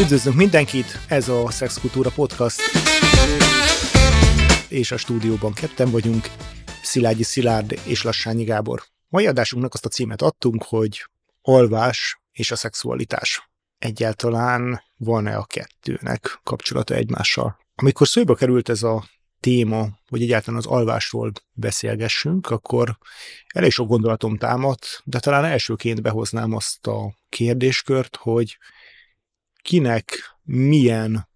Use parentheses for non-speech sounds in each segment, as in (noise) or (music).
Üdvözlünk mindenkit, ez a Szexkultúra Podcast, és a stúdióban ketten vagyunk, Szilágyi Szilárd és Lassányi Gábor. Mai adásunknak azt a címet adtunk, hogy alvás és a szexualitás. Egyáltalán van-e a kettőnek kapcsolata egymással? Amikor szóba került ez a téma, hogy egyáltalán az alvásról beszélgessünk, akkor elég sok gondolatom támadt, de talán elsőként behoznám azt a kérdéskört, hogy kinek milyen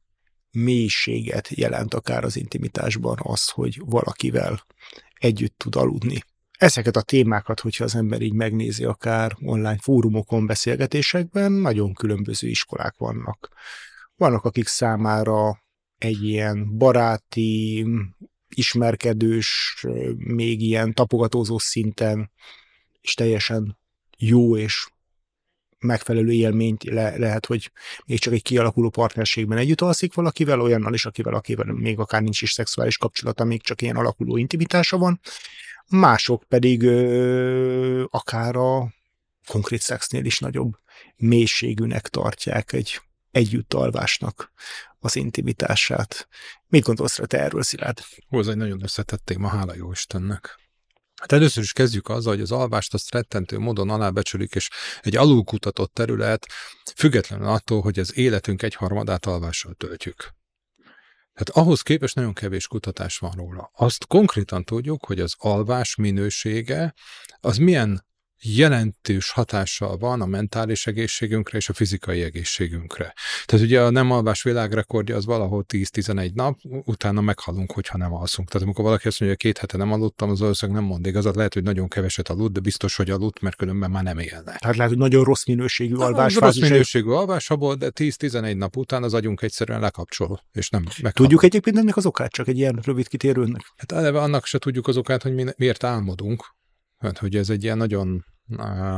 mélységet jelent akár az intimitásban az, hogy valakivel együtt tud aludni. Ezeket a témákat, hogyha az ember így megnézi akár online fórumokon, beszélgetésekben, nagyon különböző iskolák vannak. Vannak, akik számára egy ilyen baráti, ismerkedős, még ilyen tapogatózó szinten, és teljesen jó és megfelelő élményt le, lehet, hogy még csak egy kialakuló partnerségben együtt alszik valakivel, olyannal is, akivel, akivel még akár nincs is szexuális kapcsolata, még csak ilyen alakuló intimitása van. Mások pedig ö, akár a konkrét szexnél is nagyobb mélységűnek tartják egy együttalvásnak az intimitását. Mit gondolsz te erről, Szilárd? Ez egy nagyon összetett téma, hála jó Istennek. Hát először is kezdjük azzal, hogy az alvást azt rettentő módon alábecsülik, és egy alulkutatott terület, függetlenül attól, hogy az életünk egyharmadát alvással töltjük. Tehát ahhoz képest nagyon kevés kutatás van róla. Azt konkrétan tudjuk, hogy az alvás minősége az milyen jelentős hatással van a mentális egészségünkre és a fizikai egészségünkre. Tehát ugye a nem alvás világrekordja az valahol 10-11 nap, utána meghalunk, hogyha nem alszunk. Tehát amikor valaki azt mondja, hogy két hete nem aludtam, az valószínűleg nem mond igazat, lehet, hogy nagyon keveset aludt, de biztos, hogy aludt, mert különben már nem élne. Hát lehet, hogy nagyon rossz minőségű alvás. Rossz minőségű alvás, de 10-11 nap után az agyunk egyszerűen lekapcsol, és nem meghal. Tudjuk egyébként ennek az okát, csak egy ilyen rövid kitérőnek? Hát eleve annak se tudjuk az okát, hogy mi, miért álmodunk. Hát, hogy ez egy ilyen nagyon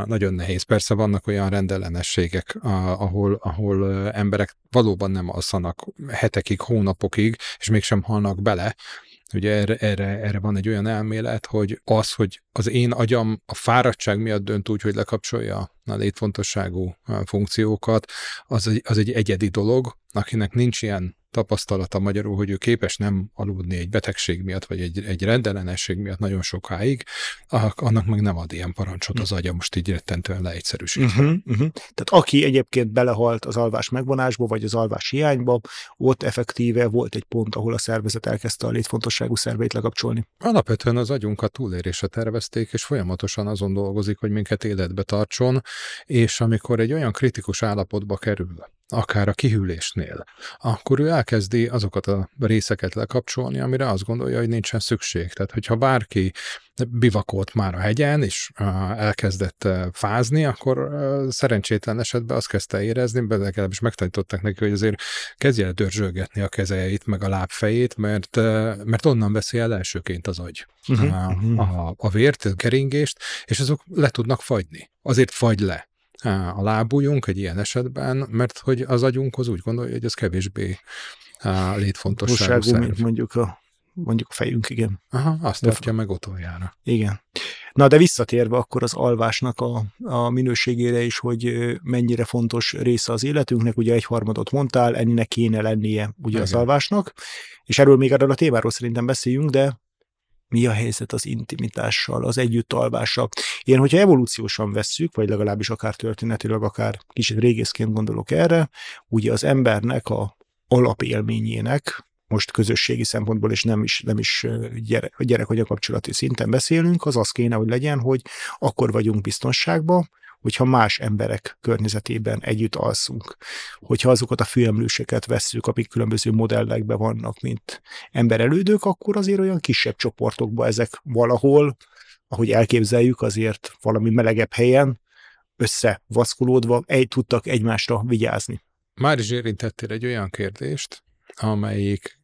nagyon nehéz. Persze vannak olyan rendellenességek, ahol, ahol emberek valóban nem alszanak hetekig, hónapokig, és mégsem halnak bele. Ugye erre, erre, erre van egy olyan elmélet, hogy az, hogy az én agyam a fáradtság miatt dönt úgy, hogy lekapcsolja a létfontosságú funkciókat, az egy, az egy egyedi dolog, akinek nincs ilyen tapasztalata magyarul, hogy ő képes nem aludni egy betegség miatt, vagy egy, egy rendellenesség miatt nagyon sokáig, annak meg nem ad ilyen parancsot az agya, most így rettentően leegyszerűsítve. Uh-huh, uh-huh. Tehát aki egyébként belehalt az alvás megvonásba, vagy az alvás hiányba, ott effektíve volt egy pont, ahol a szervezet elkezdte a létfontosságú szerveit lekapcsolni. Alapvetően az agyunkat túlérésre tervezték, és folyamatosan azon dolgozik, hogy minket életbe tartson, és amikor egy olyan kritikus állapotba kerül, akár a kihűlésnél, akkor ő elkezdi azokat a részeket lekapcsolni, amire azt gondolja, hogy nincsen szükség. Tehát, hogyha bárki bivakolt már a hegyen, és elkezdett fázni, akkor szerencsétlen esetben azt kezdte érezni, de legalábbis megtanították neki, hogy azért kezdje el dörzsölgetni a kezeit, meg a lábfejét, mert, mert onnan veszi el elsőként az agy uh-huh. a, a, a vért, a keringést, és azok le tudnak fagyni. Azért fagy le a lábujjunk egy ilyen esetben, mert hogy az agyunkhoz úgy gondolja, hogy ez kevésbé létfontosságú szerv. mint mondjuk a, mondjuk a fejünk, igen. Aha, azt de tartja meg utoljára. Igen. Na, de visszatérve akkor az alvásnak a, a minőségére is, hogy mennyire fontos része az életünknek, ugye egy harmadot mondtál, ennek kéne lennie ugye Igen. az alvásnak, és erről még erről a témáról szerintem beszéljünk, de mi a helyzet az intimitással, az együttalvással. Ilyen, hogyha evolúciósan vesszük, vagy legalábbis akár történetileg, akár kicsit régészként gondolok erre, ugye az embernek a alapélményének, most közösségi szempontból, és nem is, nem is gyerek, gyerek kapcsolati szinten beszélünk, az az kéne, hogy legyen, hogy akkor vagyunk biztonságban, hogyha más emberek környezetében együtt alszunk. Hogyha azokat a főemlőseket vesszük, amik különböző modellekben vannak, mint emberelődők, akkor azért olyan kisebb csoportokban ezek valahol, ahogy elképzeljük, azért valami melegebb helyen összevaszkulódva egy, tudtak egymásra vigyázni. Már is érintettél egy olyan kérdést, amelyik,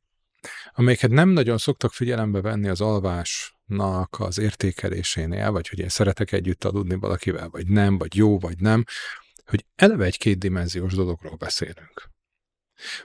amelyiket nem nagyon szoktak figyelembe venni az alvás nak az értékelésénél, vagy hogy én szeretek együtt aludni valakivel, vagy nem, vagy jó, vagy nem, hogy eleve egy kétdimenziós dologról beszélünk.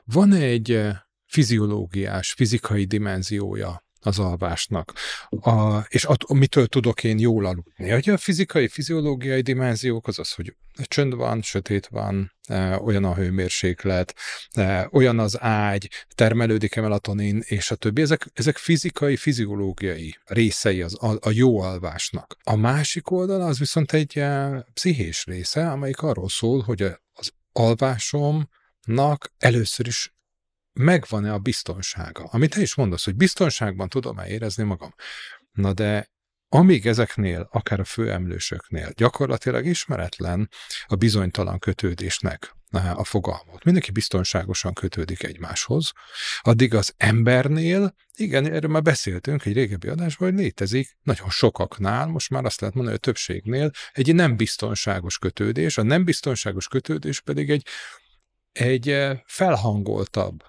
Van egy eh, fiziológiás, fizikai dimenziója az alvásnak. A, és at, mitől tudok én jól aludni? Ugye a fizikai, fiziológiai dimenziók az az, hogy csönd van, sötét van, e, olyan a hőmérséklet, e, olyan az ágy, termelődik-e melatonin, és a többi. Ezek, ezek fizikai, fiziológiai részei az, a, a jó alvásnak. A másik oldal az viszont egy e, pszichés része, amelyik arról szól, hogy az alvásomnak először is megvan-e a biztonsága. Amit te is mondasz, hogy biztonságban tudom-e érezni magam. Na de amíg ezeknél, akár a főemlősöknél gyakorlatilag ismeretlen a bizonytalan kötődésnek a fogalmat. Mindenki biztonságosan kötődik egymáshoz. Addig az embernél, igen, erről már beszéltünk egy régebbi adásban, hogy létezik nagyon sokaknál, most már azt lehet mondani, hogy a többségnél egy nem biztonságos kötődés, a nem biztonságos kötődés pedig egy, egy eh, felhangoltabb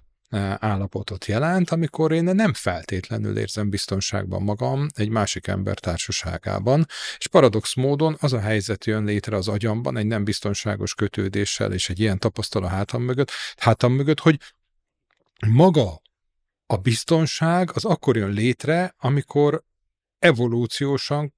állapotot jelent, amikor én nem feltétlenül érzem biztonságban magam egy másik ember társaságában, és paradox módon az a helyzet jön létre az agyamban egy nem biztonságos kötődéssel és egy ilyen tapasztal a hátam mögött, hátam mögött, hogy maga a biztonság az akkor jön létre, amikor evolúciósan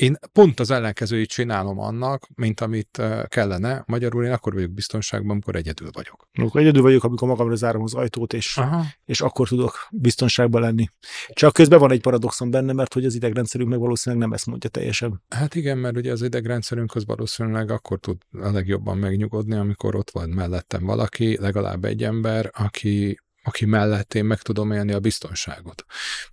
én pont az ellenkezőjét csinálom annak, mint amit kellene. Magyarul én akkor vagyok biztonságban, amikor egyedül vagyok. Amikor egyedül vagyok, amikor magamra zárom az ajtót, és, és akkor tudok biztonságban lenni. Csak közben van egy paradoxon benne, mert hogy az idegrendszerünk meg valószínűleg nem ezt mondja teljesen. Hát igen, mert ugye az idegrendszerünk az valószínűleg akkor tud a legjobban megnyugodni, amikor ott van mellettem valaki, legalább egy ember, aki aki mellett én meg tudom élni a biztonságot.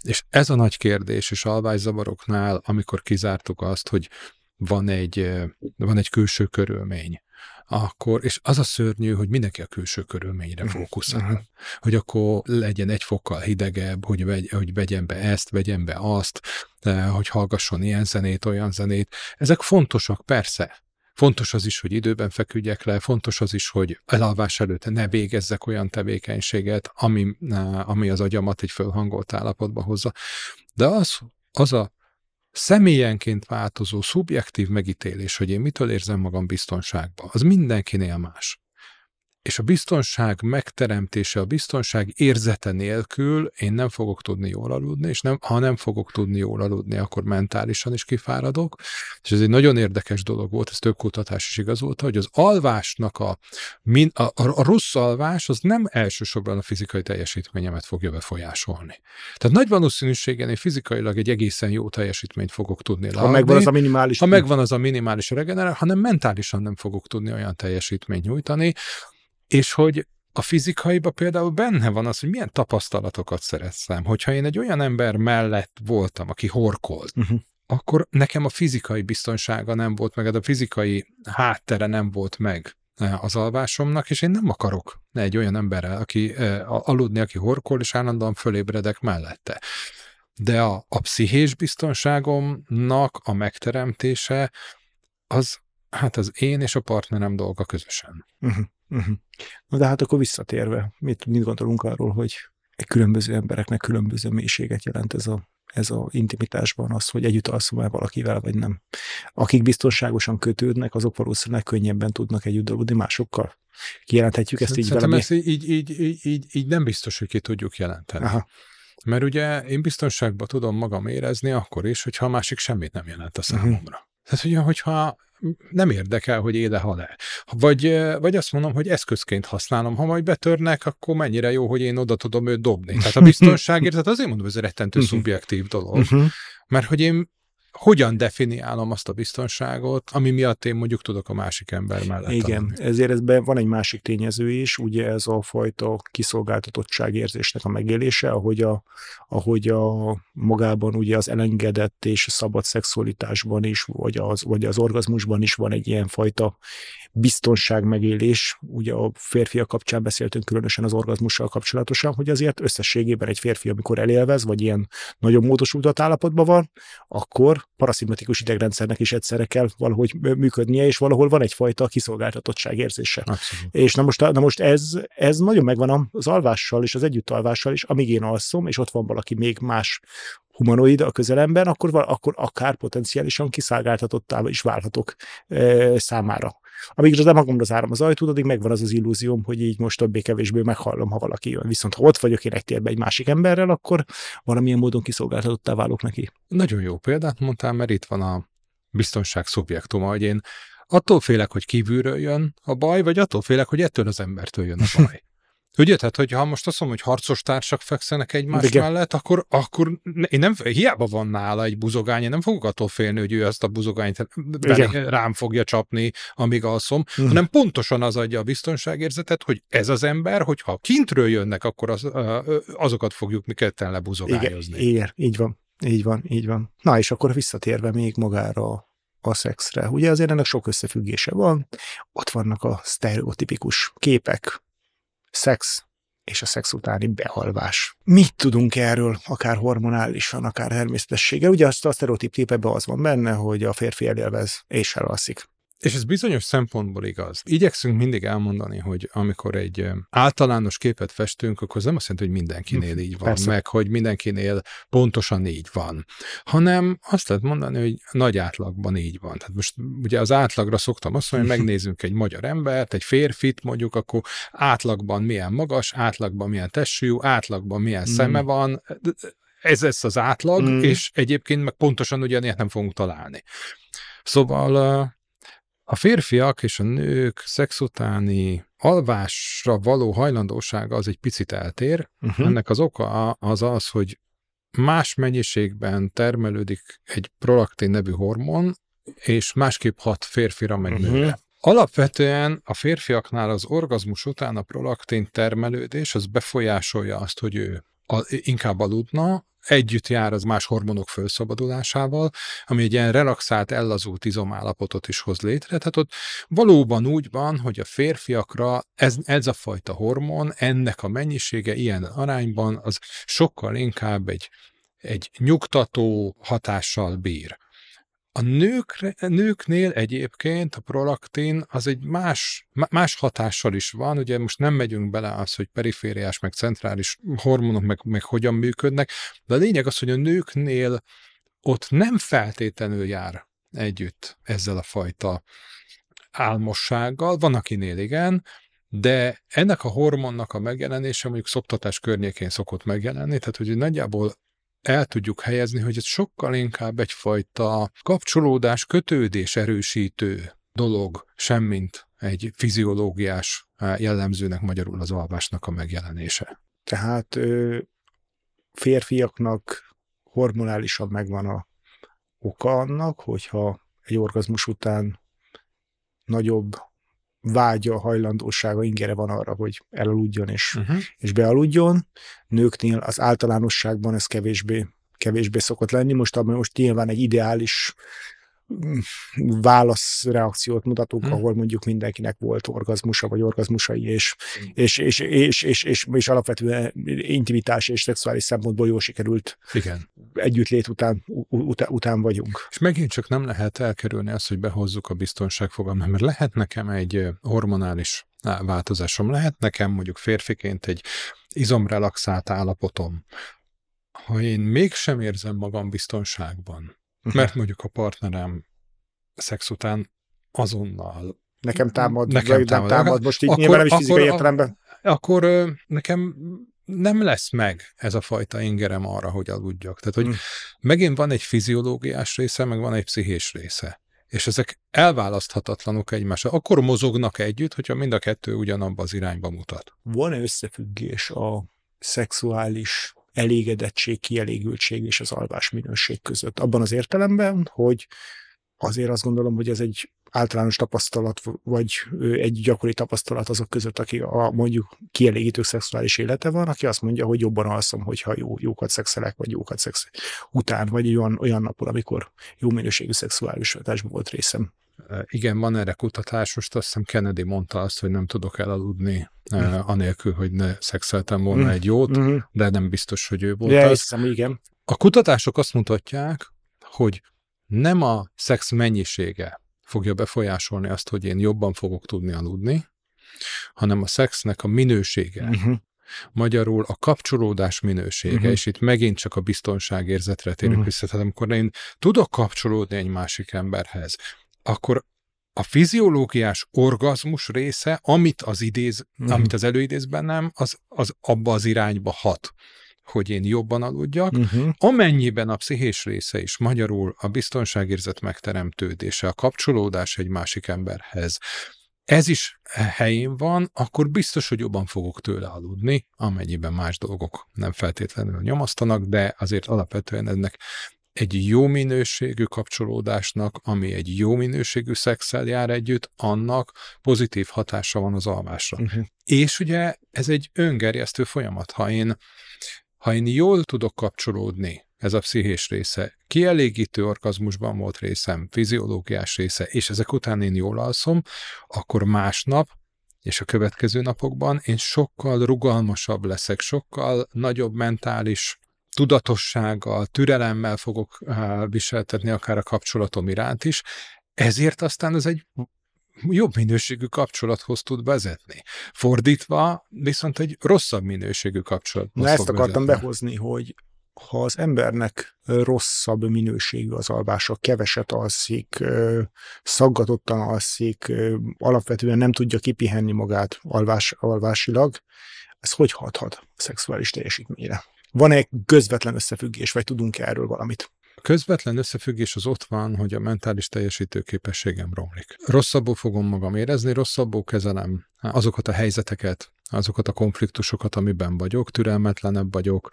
És ez a nagy kérdés, és alvászzavaroknál, amikor kizártuk azt, hogy van egy, van egy külső körülmény, akkor, és az a szörnyű, hogy mindenki a külső körülményre mhm. fókuszál. Uh-huh. Hogy akkor legyen egy fokkal hidegebb, hogy, vegy, hogy vegyen be ezt, vegyen be azt, hogy hallgasson ilyen zenét, olyan zenét. Ezek fontosak, persze, Fontos az is, hogy időben feküdjek le, fontos az is, hogy elalvás előtt ne végezzek olyan tevékenységet, ami, ami az agyamat egy fölhangolt állapotba hozza. De az, az a személyenként változó, szubjektív megítélés, hogy én mitől érzem magam biztonságban, az mindenkinél más és a biztonság megteremtése, a biztonság érzete nélkül én nem fogok tudni jól aludni, és nem, ha nem fogok tudni jól aludni, akkor mentálisan is kifáradok. És ez egy nagyon érdekes dolog volt, ez több kutatás is igazolta, hogy az alvásnak a, a, a, a rossz alvás az nem elsősorban a fizikai teljesítményemet fogja befolyásolni. Tehát nagy valószínűséggel én fizikailag egy egészen jó teljesítményt fogok tudni Ha megvan az a minimális. Ha megvan az a minimális regenerál, hanem mentálisan nem fogok tudni olyan teljesítményt nyújtani, és hogy a fizikaiban például benne van az, hogy milyen tapasztalatokat szeretszem. Hogyha én egy olyan ember mellett voltam, aki horkolt, uh-huh. akkor nekem a fizikai biztonsága nem volt meg, a fizikai háttere nem volt meg eh, az alvásomnak, és én nem akarok egy olyan emberrel, aki uh, aludni, aki horkol, és állandóan fölébredek mellette. De a, a pszichés biztonságomnak a megteremtése az, hát az én és a partnerem dolga közösen. Uh-huh. Uh-huh. Na de hát akkor visszatérve, mit, mit gondolunk arról, hogy egy különböző embereknek különböző mélységet jelent ez a, ez a intimitásban az, hogy együtt alszom el valakivel, vagy nem. Akik biztonságosan kötődnek, azok valószínűleg könnyebben tudnak együtt aludni másokkal. Kijelenthetjük ezt így velem. ezt így, így, így, így, így nem biztos, hogy ki tudjuk jelenteni. Aha. Mert ugye én biztonságban tudom magam érezni akkor is, hogyha a másik semmit nem jelent a mhm. számomra. Uh-huh. Tehát, ugye, hogyha nem érdekel, hogy éle hal-e. Vagy, vagy azt mondom, hogy eszközként használom. Ha majd betörnek, akkor mennyire jó, hogy én oda tudom őt dobni. Tehát a biztonságért, (laughs) tehát azért mondom, ez egy rettentő uh-huh. szubjektív dolog. Uh-huh. Mert hogy én hogyan definiálom azt a biztonságot, ami miatt én mondjuk tudok a másik ember mellett Igen, tanulni. ezért ezben van egy másik tényező is, ugye ez a fajta kiszolgáltatottság érzésnek a megélése, ahogy a, ahogy a magában ugye az elengedett és szabad szexualitásban is, vagy az, vagy az orgazmusban is van egy ilyen fajta biztonság megélés, ugye a férfiak kapcsán beszéltünk különösen az orgazmussal kapcsolatosan, hogy azért összességében egy férfi, amikor elélvez, vagy ilyen nagyon módosultat állapotban van, akkor paraszimpatikus idegrendszernek is egyszerre kell valahogy működnie, és valahol van egyfajta kiszolgáltatottság érzése. Abszolút. És na most, na most ez, ez nagyon megvan az alvással és az együttalvással is, amíg én alszom, és ott van valaki még más humanoid a közelemben, akkor, akkor akár potenciálisan kiszolgáltatottá is válhatok e, számára. Amíg nem magamra zárom az ajtót, addig megvan az az illúzióm, hogy így most többé-kevésbé meghallom, ha valaki jön. Viszont ha ott vagyok én egy térben egy másik emberrel, akkor valamilyen módon kiszolgáltatottá válok neki. Nagyon jó példát mondtál, mert itt van a biztonság szubjektuma, hogy én attól félek, hogy kívülről jön a baj, vagy attól félek, hogy ettől az embertől jön a baj. (laughs) Ugye, tehát, hogy ha most azt mondom, hogy harcos társak fekszenek egymás Igen. mellett, akkor, akkor én nem, hiába van nála egy buzogány, én nem fogok attól félni, hogy ő azt a buzogányt Igen. rám fogja csapni, amíg alszom, uh-huh. hanem pontosan az adja a biztonságérzetet, hogy ez az ember, hogyha kintről jönnek, akkor az, azokat fogjuk mi ketten lebuzogányozni. Igen, Igen, így van. Így van, így van. Na és akkor visszatérve még magára a szexre. Ugye azért ennek sok összefüggése van. Ott vannak a sztereotipikus képek, szex és a szex utáni behalvás. Mit tudunk erről, akár hormonálisan, akár természetessége? Ugye azt a sztereotíp az van benne, hogy a férfi elélvez és elalszik. És ez bizonyos szempontból igaz. Igyekszünk mindig elmondani, hogy amikor egy általános képet festünk, akkor az nem azt jelenti, hogy mindenkinél így van, Persze. meg hogy mindenkinél pontosan így van, hanem azt lehet mondani, hogy nagy átlagban így van. Tehát most ugye az átlagra szoktam azt mondani, hogy megnézzünk egy magyar embert, egy férfit mondjuk, akkor átlagban milyen magas, átlagban milyen testsúlyú, átlagban milyen mm. szeme van, ez lesz az átlag, mm. és egyébként meg pontosan ugyanilyet nem fogunk találni. Szóval a férfiak és a nők szex utáni alvásra való hajlandósága az egy picit eltér. Uh-huh. Ennek az oka az az, hogy más mennyiségben termelődik egy prolaktin nevű hormon, és másképp hat férfira meg uh-huh. nőre. Alapvetően a férfiaknál az orgazmus után a prolaktin termelődés az befolyásolja azt, hogy ő a, inkább aludna, együtt jár az más hormonok felszabadulásával, ami egy ilyen relaxált, ellazult izomállapotot is hoz létre. Tehát ott valóban úgy van, hogy a férfiakra ez, ez a fajta hormon, ennek a mennyisége ilyen arányban az sokkal inkább egy, egy nyugtató hatással bír. A nők, nőknél egyébként a prolaktin az egy más, más hatással is van, ugye most nem megyünk bele az, hogy perifériás, meg centrális hormonok meg, meg hogyan működnek, de a lényeg az, hogy a nőknél ott nem feltétlenül jár együtt ezzel a fajta álmossággal, van akinél igen, de ennek a hormonnak a megjelenése mondjuk szoptatás környékén szokott megjelenni, tehát hogy nagyjából el tudjuk helyezni, hogy ez sokkal inkább egyfajta kapcsolódás, kötődés erősítő dolog, semmint egy fiziológiás jellemzőnek magyarul az alvásnak a megjelenése. Tehát férfiaknak hormonálisan megvan a oka annak, hogyha egy orgazmus után nagyobb vágya, hajlandósága, ingere van arra, hogy elaludjon és, uh-huh. és bealudjon. Nőknél az általánosságban ez kevésbé, kevésbé szokott lenni. Most, most nyilván egy ideális válaszreakciót mutatunk, hmm. ahol mondjuk mindenkinek volt orgazmusa, vagy orgazmusai, és, hmm. és, és, és, és, és, és alapvetően intimitás és szexuális szempontból jól sikerült Igen. együttlét után, után, után vagyunk. És megint csak nem lehet elkerülni azt, hogy behozzuk a biztonság fogalmát, mert lehet nekem egy hormonális változásom, lehet nekem mondjuk férfiként egy izomrelaxált állapotom, ha én mégsem érzem magam biztonságban, mert mondjuk a partnerem szex után azonnal nekem támad, nekem támad, támad most így akkor, nyilván nem is fizikai akkor, értelemben. Akkor nekem nem lesz meg ez a fajta ingerem arra, hogy aludjak. Tehát, hogy hmm. megint van egy fiziológiás része, meg van egy pszichés része. És ezek elválaszthatatlanok egymással. Akkor mozognak együtt, hogyha mind a kettő ugyanabba az irányba mutat. Van-e összefüggés a szexuális elégedettség, kielégültség és az alvás minőség között. Abban az értelemben, hogy azért azt gondolom, hogy ez egy általános tapasztalat, vagy egy gyakori tapasztalat azok között, aki a mondjuk kielégítő szexuális élete van, aki azt mondja, hogy jobban alszom, hogyha jó, jókat szexelek, vagy jókat szex után, vagy olyan, olyan napon, amikor jó minőségű szexuális volt részem. Igen, van erre kutatás, most azt hiszem Kennedy mondta azt, hogy nem tudok elaludni mm. anélkül, hogy ne szexeltem volna mm. egy jót, mm. de nem biztos, hogy ő volt ja, az. Hiszem, igen. A kutatások azt mutatják, hogy nem a szex mennyisége fogja befolyásolni azt, hogy én jobban fogok tudni aludni, hanem a szexnek a minősége. Uh-huh. Magyarul a kapcsolódás minősége, uh-huh. és itt megint csak a biztonságérzetre térünk uh-huh. vissza. Tehát amikor én tudok kapcsolódni egy másik emberhez, akkor a fiziológiás orgazmus része, amit az idéz, uh-huh. amit az előidéz bennem, az, az abba az irányba hat hogy én jobban aludjak, uh-huh. amennyiben a pszichés része is, magyarul a biztonságérzet megteremtődése, a kapcsolódás egy másik emberhez, ez is helyén van, akkor biztos, hogy jobban fogok tőle aludni, amennyiben más dolgok nem feltétlenül nyomasztanak, de azért alapvetően ennek egy jó minőségű kapcsolódásnak, ami egy jó minőségű szexel jár együtt, annak pozitív hatása van az alvásra. Uh-huh. És ugye ez egy öngerjesztő folyamat. Ha én, ha én jól tudok kapcsolódni ez a pszichés része. Kielégítő orgazmusban volt részem, fiziológiás része, és ezek után én jól alszom, akkor másnap és a következő napokban én sokkal rugalmasabb leszek, sokkal nagyobb mentális tudatossággal, türelemmel fogok viseltetni akár a kapcsolatom iránt is, ezért aztán ez egy jobb minőségű kapcsolathoz tud vezetni. Fordítva viszont egy rosszabb minőségű kapcsolathoz Na ezt akartam vezetni. behozni, hogy ha az embernek rosszabb minőségű az alvása, keveset alszik, szaggatottan alszik, alapvetően nem tudja kipihenni magát alvás, alvásilag, ez hogy hathat a szexuális teljesítményre? Van-e közvetlen összefüggés, vagy tudunk erről valamit? A közvetlen összefüggés az ott van, hogy a mentális teljesítőképességem romlik. Rosszabbul fogom magam érezni, rosszabbul kezelem azokat a helyzeteket, azokat a konfliktusokat, amiben vagyok, türelmetlenebb vagyok,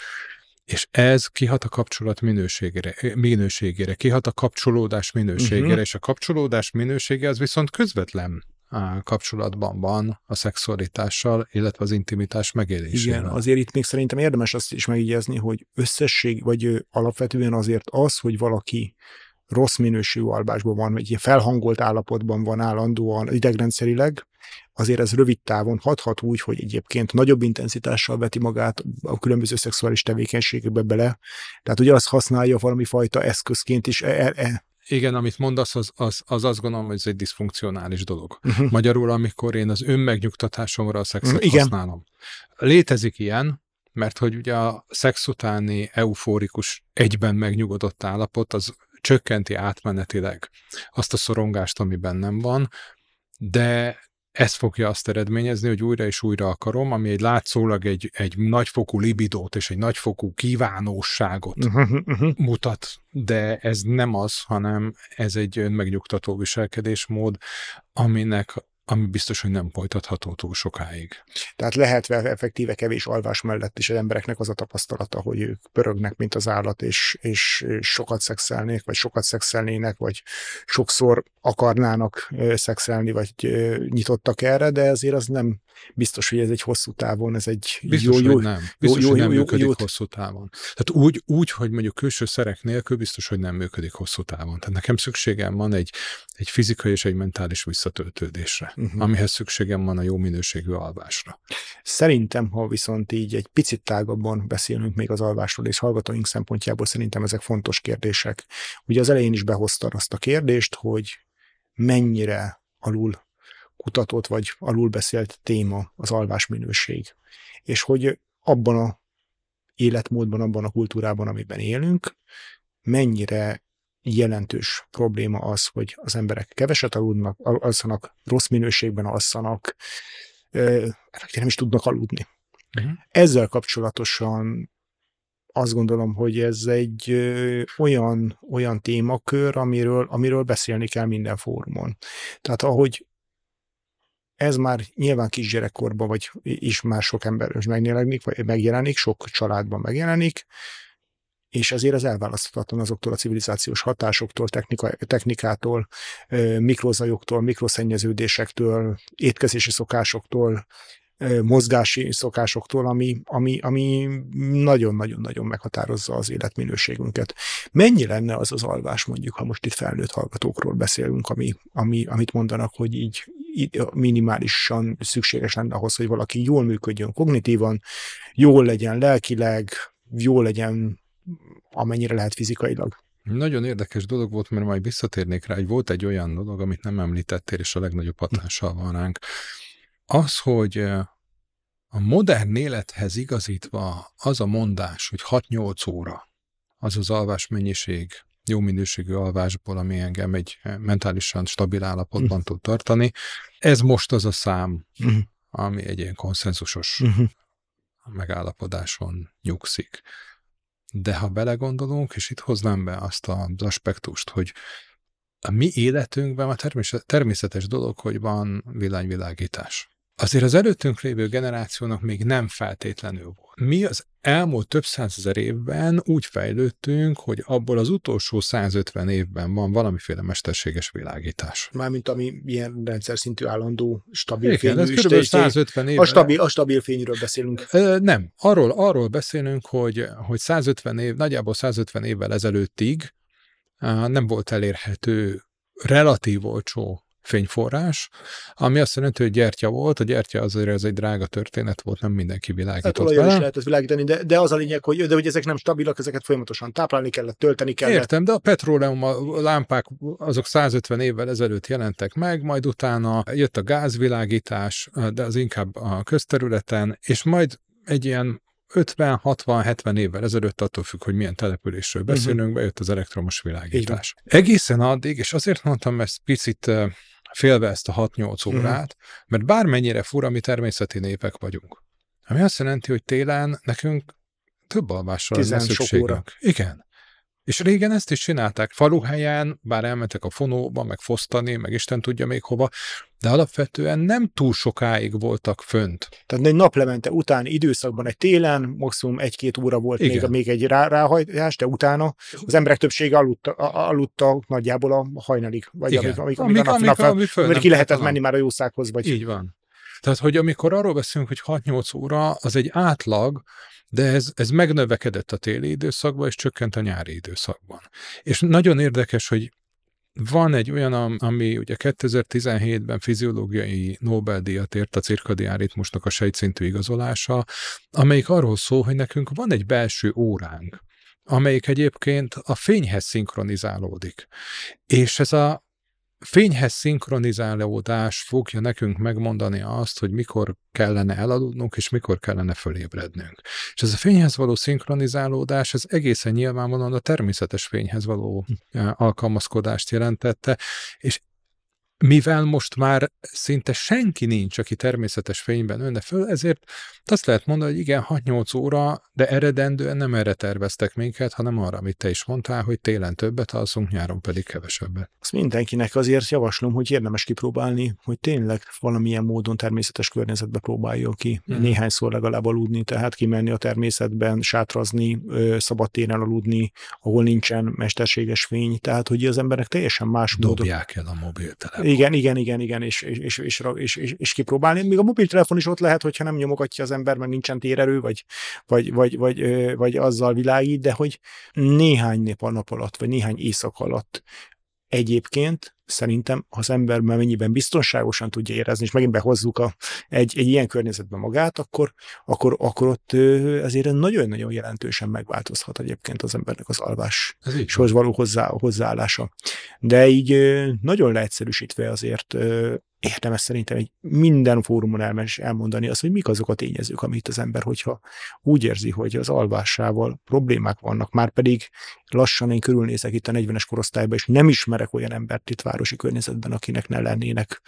és ez kihat a kapcsolat minőségére, minőségére kihat a kapcsolódás minőségére, uh-huh. és a kapcsolódás minősége az viszont közvetlen kapcsolatban van a szexualitással, illetve az intimitás megélésével. Igen, azért itt még szerintem érdemes azt is megjegyezni, hogy összesség, vagy alapvetően azért az, hogy valaki rossz minőségű alvásban van, vagy felhangolt állapotban van állandóan idegrendszerileg, azért ez rövid távon hathat úgy, hogy egyébként nagyobb intenzitással veti magát a különböző szexuális tevékenységekbe bele. Tehát ugye azt használja valami fajta eszközként is. Igen, amit mondasz, az, az, az azt gondolom, hogy ez egy diszfunkcionális dolog. Uh-huh. Magyarul, amikor én az önmegnyugtatásomra a szexet uh-huh. használom. Létezik ilyen, mert hogy ugye a szex utáni eufórikus, egyben megnyugodott állapot, az csökkenti átmenetileg azt a szorongást, ami bennem van, de ez fogja azt eredményezni, hogy újra és újra akarom, ami egy látszólag egy, egy nagyfokú libidót és egy nagyfokú kívánóságot uh-huh, uh-huh. mutat, de ez nem az, hanem ez egy önmegnyugtató viselkedésmód, aminek ami biztos, hogy nem folytatható túl sokáig. Tehát lehet effektíve kevés alvás mellett is az embereknek az a tapasztalata, hogy ők pörögnek, mint az állat, és, és sokat szexelnék, vagy sokat szexelnének, vagy sokszor akarnának szexelni, vagy nyitottak erre, de azért az nem biztos, hogy ez egy hosszú távon, ez egy biztos, jó, jó, hogy nem. Biztos, jó, hogy nem jó, működik jó, hosszú távon. Tehát úgy, úgy, hogy mondjuk külső szerek nélkül biztos, hogy nem működik hosszú távon. Tehát nekem szükségem van egy, egy fizikai és egy mentális visszatöltődésre, uh-huh. amihez szükségem van a jó minőségű alvásra. Szerintem, ha viszont így egy picit tágabban beszélünk még az alvásról, és hallgatóink szempontjából szerintem ezek fontos kérdések. Ugye az elején is behoztad azt a kérdést, hogy mennyire alul kutatott vagy alulbeszélt téma az alvásminőség. És hogy abban a életmódban, abban a kultúrában, amiben élünk, mennyire jelentős probléma az, hogy az emberek keveset aludnak, alszanak, rossz minőségben alszanak, nem is tudnak aludni. Uh-huh. Ezzel kapcsolatosan azt gondolom, hogy ez egy olyan, olyan témakör, amiről, amiről beszélni kell minden fórumon. Tehát ahogy ez már nyilván kisgyerekkorban, vagy is már sok ember is megjelenik, vagy megjelenik, sok családban megjelenik, és ezért az elválaszthatatlan azoktól a civilizációs hatásoktól, technika, technikától, mikrozajoktól, mikroszennyeződésektől, étkezési szokásoktól, mozgási szokásoktól, ami, ami, ami nagyon-nagyon-nagyon meghatározza az életminőségünket. Mennyi lenne az az alvás, mondjuk, ha most itt felnőtt hallgatókról beszélünk, ami, ami, amit mondanak, hogy így, minimálisan szükséges lenne ahhoz, hogy valaki jól működjön kognitívan, jól legyen lelkileg, jól legyen amennyire lehet fizikailag. Nagyon érdekes dolog volt, mert majd visszatérnék rá, hogy volt egy olyan dolog, amit nem említettél, és a legnagyobb hatással van ránk. Az, hogy A modern élethez igazítva az a mondás, hogy 6-8 óra, az az alvás mennyiség, jó minőségű alvásból, ami engem egy mentálisan stabil állapotban tud tartani. Ez most az a szám, uh-huh. ami egy ilyen konszenzusos uh-huh. megállapodáson nyugszik. De ha belegondolunk, és itt hoznám be azt az aspektust, hogy a mi életünkben a természetes dolog, hogy van villanyvilágítás. Azért az előttünk lévő generációnak még nem feltétlenül volt. Mi az elmúlt több százezer évben úgy fejlődtünk, hogy abból az utolsó 150 évben van valamiféle mesterséges világítás. Mármint ami ilyen rendszer szintű állandó stabil Igen, fényű. Ez kb. 150 év. A stabil, a stabil fényről beszélünk. Nem, arról, arról beszélünk, hogy, hogy 150 év, nagyjából 150 évvel ezelőttig nem volt elérhető relatív olcsó fényforrás, ami azt jelenti, hogy gyertya volt, a gyertya azért ez egy drága történet volt, nem mindenki világított hát, vele. is lehetett világítani, de, de az a lényeg, hogy, de hogy ezek nem stabilak, ezeket folyamatosan táplálni kellett, tölteni kellett. Értem, de a petróleum a lámpák azok 150 évvel ezelőtt jelentek meg, majd utána jött a gázvilágítás, de az inkább a közterületen, és majd egy ilyen 50-60-70 évvel ezelőtt, attól függ, hogy milyen településről mhm. beszélünk, uh-huh. bejött az elektromos világítás. Egészen addig, és azért mondtam ezt picit félve ezt a 6-8 mhm. órát, mert bármennyire fura, mi természeti népek vagyunk. Ami azt jelenti, hogy télen nekünk több alvásra van szükségünk. Igen. És régen ezt is csinálták faluhelyen, bár elmentek a fonóba, meg fosztani, meg Isten tudja még hova, de alapvetően nem túl sokáig voltak fönt. Tehát egy naplemente után időszakban, egy télen, maximum egy-két óra volt Igen. még, még egy rá, ráhajtás, de utána az emberek többsége aludta, aludta nagyjából a hajnalig, vagy Igen. amíg, amíg, amíg, amíg, amíg, amíg, amíg ki lehetett menni már a jószághoz. Vagy... Így van. Tehát, hogy amikor arról beszélünk, hogy 6-8 óra, az egy átlag, de ez, ez megnövekedett a téli időszakban, és csökkent a nyári időszakban. És nagyon érdekes, hogy van egy olyan, ami ugye 2017-ben fiziológiai Nobel-díjat ért a cirkadián ritmusnak a sejtszintű igazolása, amelyik arról szól, hogy nekünk van egy belső óránk, amelyik egyébként a fényhez szinkronizálódik. És ez a fényhez szinkronizálódás fogja nekünk megmondani azt, hogy mikor kellene elaludnunk, és mikor kellene fölébrednünk. És ez a fényhez való szinkronizálódás, ez egészen nyilvánvalóan a természetes fényhez való hm. alkalmazkodást jelentette, és mivel most már szinte senki nincs, aki természetes fényben önne föl, ezért azt lehet mondani, hogy igen, 6-8 óra, de eredendően nem erre terveztek minket, hanem arra, amit te is mondtál, hogy télen többet alszunk, nyáron pedig kevesebbet. Azt mindenkinek azért javaslom, hogy érdemes kipróbálni, hogy tényleg valamilyen módon természetes környezetbe próbáljon ki. Hmm. Néhányszor legalább aludni, tehát kimenni a természetben, sátrazni, szabadtéren aludni, ahol nincsen mesterséges fény, tehát hogy az emberek teljesen más Dobják módon... el a mobiltelefon. Igen, igen, igen, igen, és, és, és, és, és, és, kipróbálni. Még a mobiltelefon is ott lehet, hogyha nem nyomogatja az ember, mert nincsen térerő, vagy, vagy, vagy, vagy, vagy azzal világít, de hogy néhány nap nap alatt, vagy néhány éjszak alatt egyébként szerintem, ha az ember mennyiben biztonságosan tudja érezni, és megint behozzuk a, egy, egy ilyen környezetbe magát, akkor, akkor, akkor ott ezért nagyon-nagyon jelentősen megváltozhat egyébként az embernek az alváshoz való hozzá, hozzáállása. De így nagyon leegyszerűsítve azért érdemes szerintem egy minden fórumon elmes elmondani azt, hogy mik azok a tényezők, amit az ember, hogyha úgy érzi, hogy az alvásával problémák vannak, már pedig lassan én körülnézek itt a 40-es korosztályban, és nem ismerek olyan embert itt városi környezetben, akinek ne lennének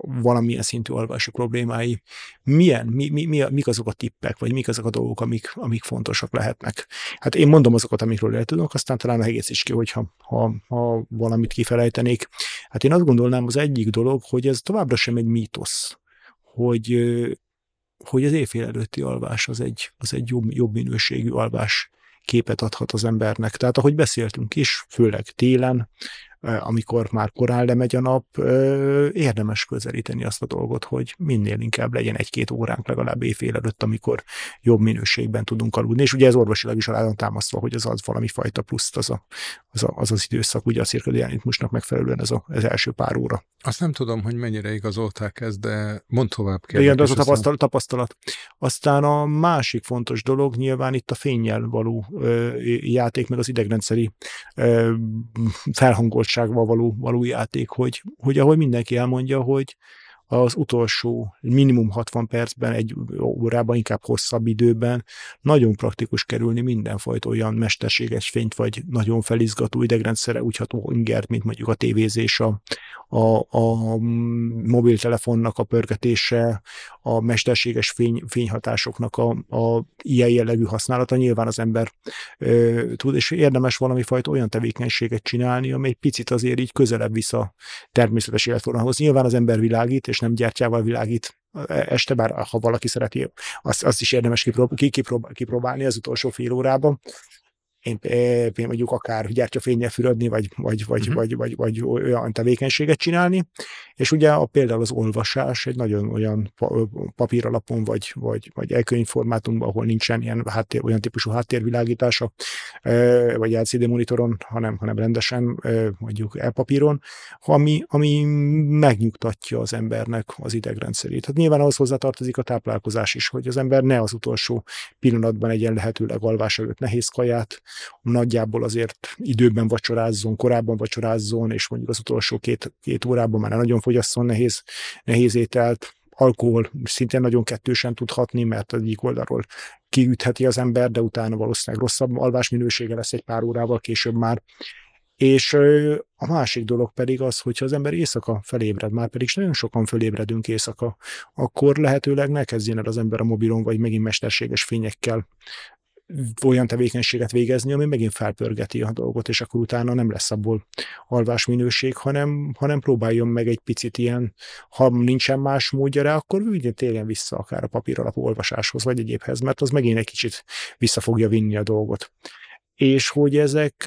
valamilyen szintű alvási problémái, milyen, mi, mi, mi, mik azok a tippek, vagy mik azok a dolgok, amik, amik fontosak lehetnek. Hát én mondom azokat, amikről el tudok, aztán talán is ki, hogyha ha, ha valamit kifelejtenék. Hát én azt gondolnám, az egyik dolog, hogy ez továbbra sem egy mítosz, hogy, hogy az éjfél előtti alvás az egy, az egy jobb, jobb minőségű alvás képet adhat az embernek. Tehát ahogy beszéltünk is, főleg télen, amikor már korán lemegy a nap, érdemes közelíteni azt a dolgot, hogy minél inkább legyen egy-két óránk legalább éjfél előtt, amikor jobb minőségben tudunk aludni. És ugye ez orvosilag is alá támasztva, hogy az az valami fajta pluszt az a, az, a, az, az időszak, ugye a cirkadiánitmusnak megfelelően ez a, az első pár óra. Azt nem tudom, hogy mennyire igazolták ezt, de mond tovább kell. Igen, de az a tapasztalat, tapasztalat. Aztán a másik fontos dolog nyilván itt a fényjel való ö, játék, meg az idegrendszeri ö, felhangolt nyitottsággal való, való játék, hogy, hogy ahogy mindenki elmondja, hogy, az utolsó minimum 60 percben, egy órában, inkább hosszabb időben nagyon praktikus kerülni mindenfajta olyan mesterséges fényt, vagy nagyon felizgató idegrendszere úgy ható ingert, mint mondjuk a tévézés, a, a, a mobiltelefonnak a pörgetése, a mesterséges fény, fényhatásoknak a, a ilyen jellegű használata. Nyilván az ember ö, tud, és érdemes valami fajta olyan tevékenységet csinálni, ami egy picit azért így közelebb vissza természetes életformához. Nyilván az ember világít, és nem gyertyával világít este, bár ha valaki szereti, azt, azt is érdemes kipróbálni, kipróbálni az utolsó fél órában mondjuk akár gyertyafényel fürödni, vagy, vagy, vagy, uh-huh. vagy, vagy, vagy olyan tevékenységet csinálni. És ugye a, például az olvasás egy nagyon olyan papíralapon, vagy, vagy, vagy elkönyvformátumban, ahol nincsen ilyen háttér, olyan típusú háttérvilágítása, vagy LCD monitoron, hanem, hanem rendesen mondjuk elpapíron, ami, ami megnyugtatja az embernek az idegrendszerét. Hát nyilván ahhoz hozzátartozik a táplálkozás is, hogy az ember ne az utolsó pillanatban egyen lehetőleg alvás előtt nehéz kaját, nagyjából azért időben vacsorázzon, korábban vacsorázzon, és mondjuk az utolsó két, két órában már nagyon fogyasszon nehéz, nehéz ételt, alkohol szintén nagyon kettősen tudhatni, mert egyik oldalról kiütheti az ember, de utána valószínűleg rosszabb alvásminősége lesz egy pár órával később már. És a másik dolog pedig az, hogyha az ember éjszaka felébred, már pedig nagyon sokan fölébredünk éjszaka, akkor lehetőleg ne kezdjen el az ember a mobilon, vagy megint mesterséges fényekkel olyan tevékenységet végezni, ami megint felpörgeti a dolgot, és akkor utána nem lesz abból alvásminőség, hanem, hanem próbáljon meg egy picit ilyen, ha nincsen más módja rá, akkor vigyén tényleg vissza akár a papír alapú olvasáshoz, vagy egyébhez, mert az megint egy kicsit vissza fogja vinni a dolgot és hogy ezek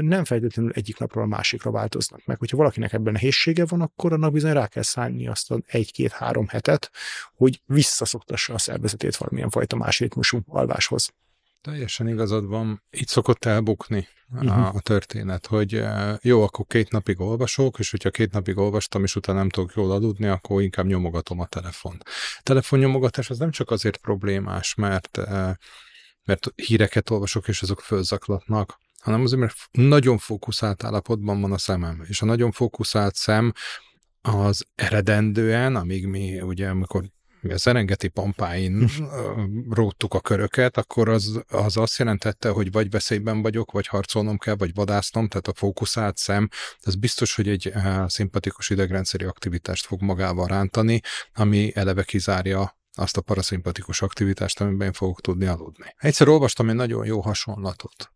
nem feltétlenül egyik napról a másikra változnak meg. Hogyha valakinek ebben nehézsége van, akkor annak bizony rá kell szállni azt a egy-két-három hetet, hogy visszaszoktassa a szervezetét valamilyen fajta más ritmusú alváshoz. Teljesen igazad van. Itt szokott elbukni uh-huh. a történet, hogy eh, jó, akkor két napig olvasok, és hogyha két napig olvastam, és utána nem tudok jól aludni, akkor inkább nyomogatom a telefon. Telefonnyomogatás az nem csak azért problémás, mert, eh, mert híreket olvasok, és azok fölzaklatnak, hanem azért, mert nagyon fókuszált állapotban van a szemem. És a nagyon fókuszált szem az eredendően, amíg mi ugye, amikor mi a Serengeti pampáin róttuk a köröket, akkor az, az azt jelentette, hogy vagy veszélyben vagyok, vagy harcolnom kell, vagy vadásznom, tehát a fókuszált szem, ez biztos, hogy egy szimpatikus idegrendszeri aktivitást fog magával rántani, ami eleve kizárja azt a paraszimpatikus aktivitást, amiben én fogok tudni aludni. Egyszer olvastam egy nagyon jó hasonlatot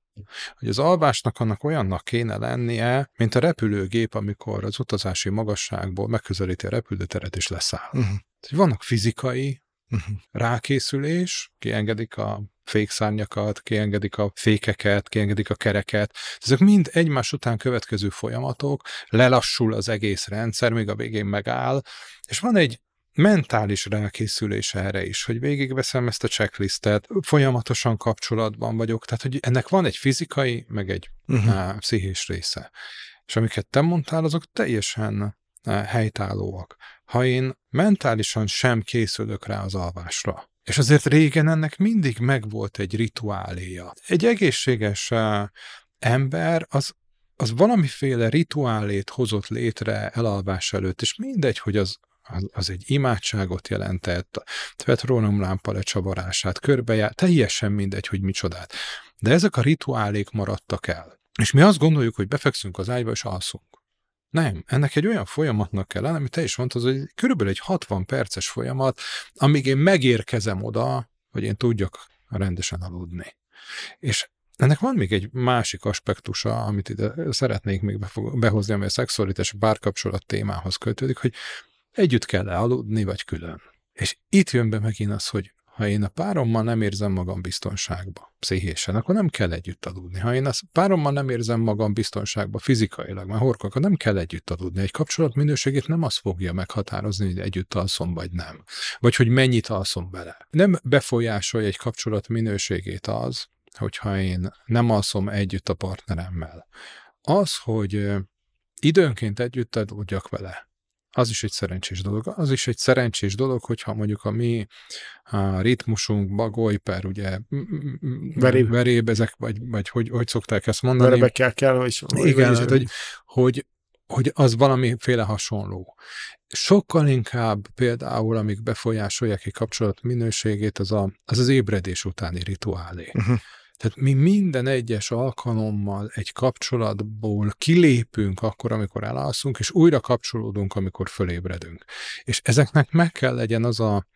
hogy az alvásnak annak olyannak kéne lennie, mint a repülőgép, amikor az utazási magasságból megközelíti a repülőteret és leszáll. Uh-huh. Vannak fizikai uh-huh. rákészülés, kiengedik a fékszárnyakat, kiengedik a fékeket, kiengedik a kereket. Ezek mind egymás után következő folyamatok, lelassul az egész rendszer, még a végén megáll, és van egy mentális rákészülés erre is, hogy végigveszem ezt a checklistet, folyamatosan kapcsolatban vagyok, tehát hogy ennek van egy fizikai, meg egy uh-huh. á, pszichés része. És amiket te mondtál, azok teljesen helytállóak. Ha én mentálisan sem készülök rá az alvásra, és azért régen ennek mindig megvolt egy rituáléja. Egy egészséges ember az az valamiféle rituálét hozott létre elalvás előtt, és mindegy, hogy az az, az egy imádságot jelentett, petrónumlámpa lecsavarását, körbejár, teljesen mindegy, hogy micsodát. De ezek a rituálék maradtak el. És mi azt gondoljuk, hogy befekszünk az ágyba és alszunk. Nem, ennek egy olyan folyamatnak kell lenni, amit te is mondtad, hogy körülbelül egy 60 perces folyamat, amíg én megérkezem oda, hogy én tudjak rendesen aludni. És ennek van még egy másik aspektusa, amit ide szeretnék még behozni, ami a szexualitás párkapcsolat témához kötődik, hogy Együtt kell -e aludni, vagy külön. És itt jön be megint az, hogy ha én a párommal nem érzem magam biztonságba, pszichésen, akkor nem kell együtt aludni. Ha én a párommal nem érzem magam biztonságba fizikailag, mert horkol, akkor nem kell együtt aludni. Egy kapcsolat minőségét nem az fogja meghatározni, hogy együtt alszom, vagy nem. Vagy hogy mennyit alszom bele. Nem befolyásolja egy kapcsolat minőségét az, hogyha én nem alszom együtt a partneremmel. Az, hogy időnként együtt aludjak vele, az is egy szerencsés dolog. Az is egy szerencsés dolog, hogyha mondjuk a mi a ritmusunk, bagoly, per ugye veréb, veréb ezek, vagy, vagy hogy, hogy szokták ezt mondani. Verebekkel kell, hogy... Igen, hát, hogy, hogy, hogy az valamiféle hasonló. Sokkal inkább például, amik befolyásolják egy kapcsolat minőségét, az a, az, az ébredés utáni rituálé. Uh-huh. Tehát mi minden egyes alkalommal egy kapcsolatból kilépünk akkor, amikor elalszunk, és újra kapcsolódunk, amikor fölébredünk. És ezeknek meg kell legyen az a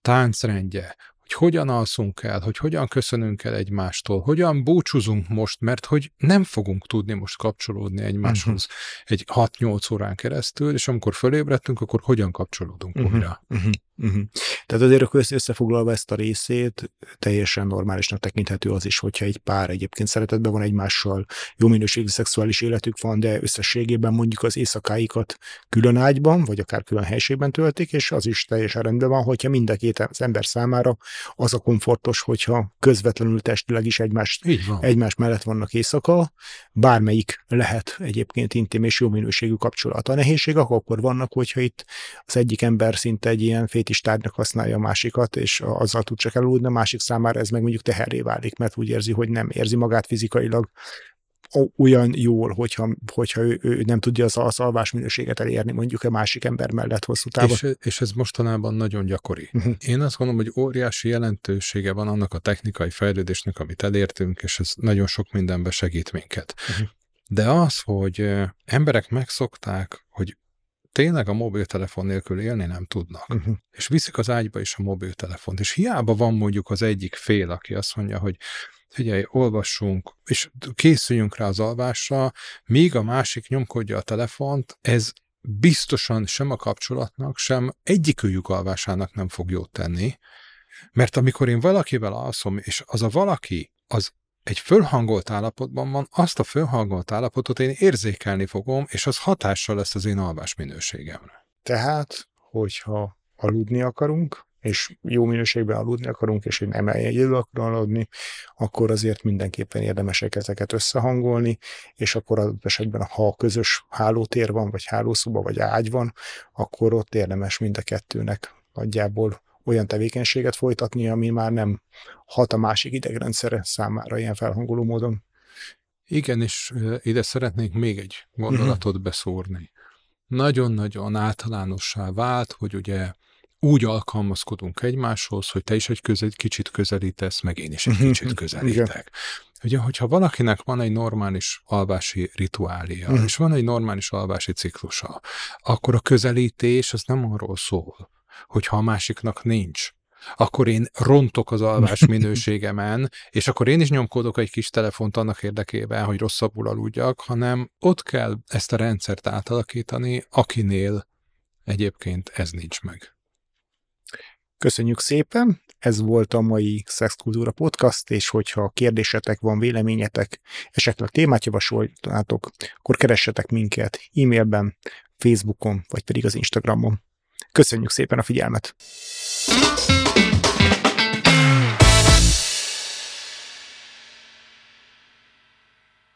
táncrendje, hogy hogyan alszunk el, hogy hogyan köszönünk el egymástól, hogyan búcsúzunk most, mert hogy nem fogunk tudni most kapcsolódni egymáshoz uh-huh. egy 6-8 órán keresztül, és amikor fölébredtünk, akkor hogyan kapcsolódunk uh-huh. újra. Uh-huh. Uh-huh. Tehát azért akkor összefoglalva ezt a részét, teljesen normálisnak tekinthető az is, hogyha egy pár egyébként szeretetben van egymással, jó minőségű szexuális életük van, de összességében mondjuk az éjszakáikat külön ágyban, vagy akár külön helységben töltik, és az is teljesen rendben van, hogyha mind a két az ember számára az a komfortos, hogyha közvetlenül testileg is egymás, egymás mellett vannak éjszaka, bármelyik lehet egyébként intim és jó minőségű kapcsolat. A nehézségek akkor vannak, hogyha itt az egyik ember szinte egy ilyen tárgynak használja a másikat, és azzal tud csak eludni, a másik számára ez meg mondjuk teherré válik, mert úgy érzi, hogy nem érzi magát fizikailag olyan jól, hogyha, hogyha ő, ő nem tudja az, az alvás minőséget elérni mondjuk a másik ember mellett hosszú távon. És, és ez mostanában nagyon gyakori. Uh-huh. Én azt gondolom, hogy óriási jelentősége van annak a technikai fejlődésnek, amit elértünk, és ez nagyon sok mindenben segít minket. Uh-huh. De az, hogy emberek megszokták, hogy tényleg a mobiltelefon nélkül élni nem tudnak. Uh-huh. És viszik az ágyba is a mobiltelefont. És hiába van mondjuk az egyik fél, aki azt mondja, hogy figyelj, olvassunk, és készüljünk rá az alvásra, míg a másik nyomkodja a telefont, ez biztosan sem a kapcsolatnak, sem egyikőjük alvásának nem fog jót tenni, mert amikor én valakivel alszom, és az a valaki, az egy fölhangolt állapotban van, azt a fölhangolt állapotot én érzékelni fogom, és az hatással lesz az én alvás minőségemre. Tehát, hogyha aludni akarunk, és jó minőségben aludni akarunk, és én nem egyedül akarom aludni, akkor azért mindenképpen érdemesek ezeket összehangolni, és akkor adott esetben, ha közös hálótér van, vagy hálószoba, vagy ágy van, akkor ott érdemes mind a kettőnek nagyjából olyan tevékenységet folytatni, ami már nem hat a másik idegrendszere számára ilyen felhangoló módon. Igen, és ide szeretnék még egy gondolatot uh-huh. beszórni. Nagyon-nagyon általánossá vált, hogy ugye úgy alkalmazkodunk egymáshoz, hogy te is egy közel, kicsit közelítesz, meg én is egy mhm. kicsit közelítek. Ugye, hogyha valakinek van egy normális alvási rituália, uh-huh. és van egy normális alvási ciklusa, akkor a közelítés az nem arról szól, hogyha a másiknak nincs, akkor én rontok az alvás (laughs) minőségemen, és akkor én is nyomkodok egy kis telefont annak érdekében, hogy rosszabbul aludjak, hanem ott kell ezt a rendszert átalakítani, akinél egyébként ez nincs meg. Köszönjük szépen! Ez volt a mai Szexkultúra Podcast, és hogyha kérdésetek van, véleményetek, esetleg témát javasoltátok, akkor keressetek minket e-mailben, Facebookon, vagy pedig az Instagramon. Köszönjük szépen a figyelmet!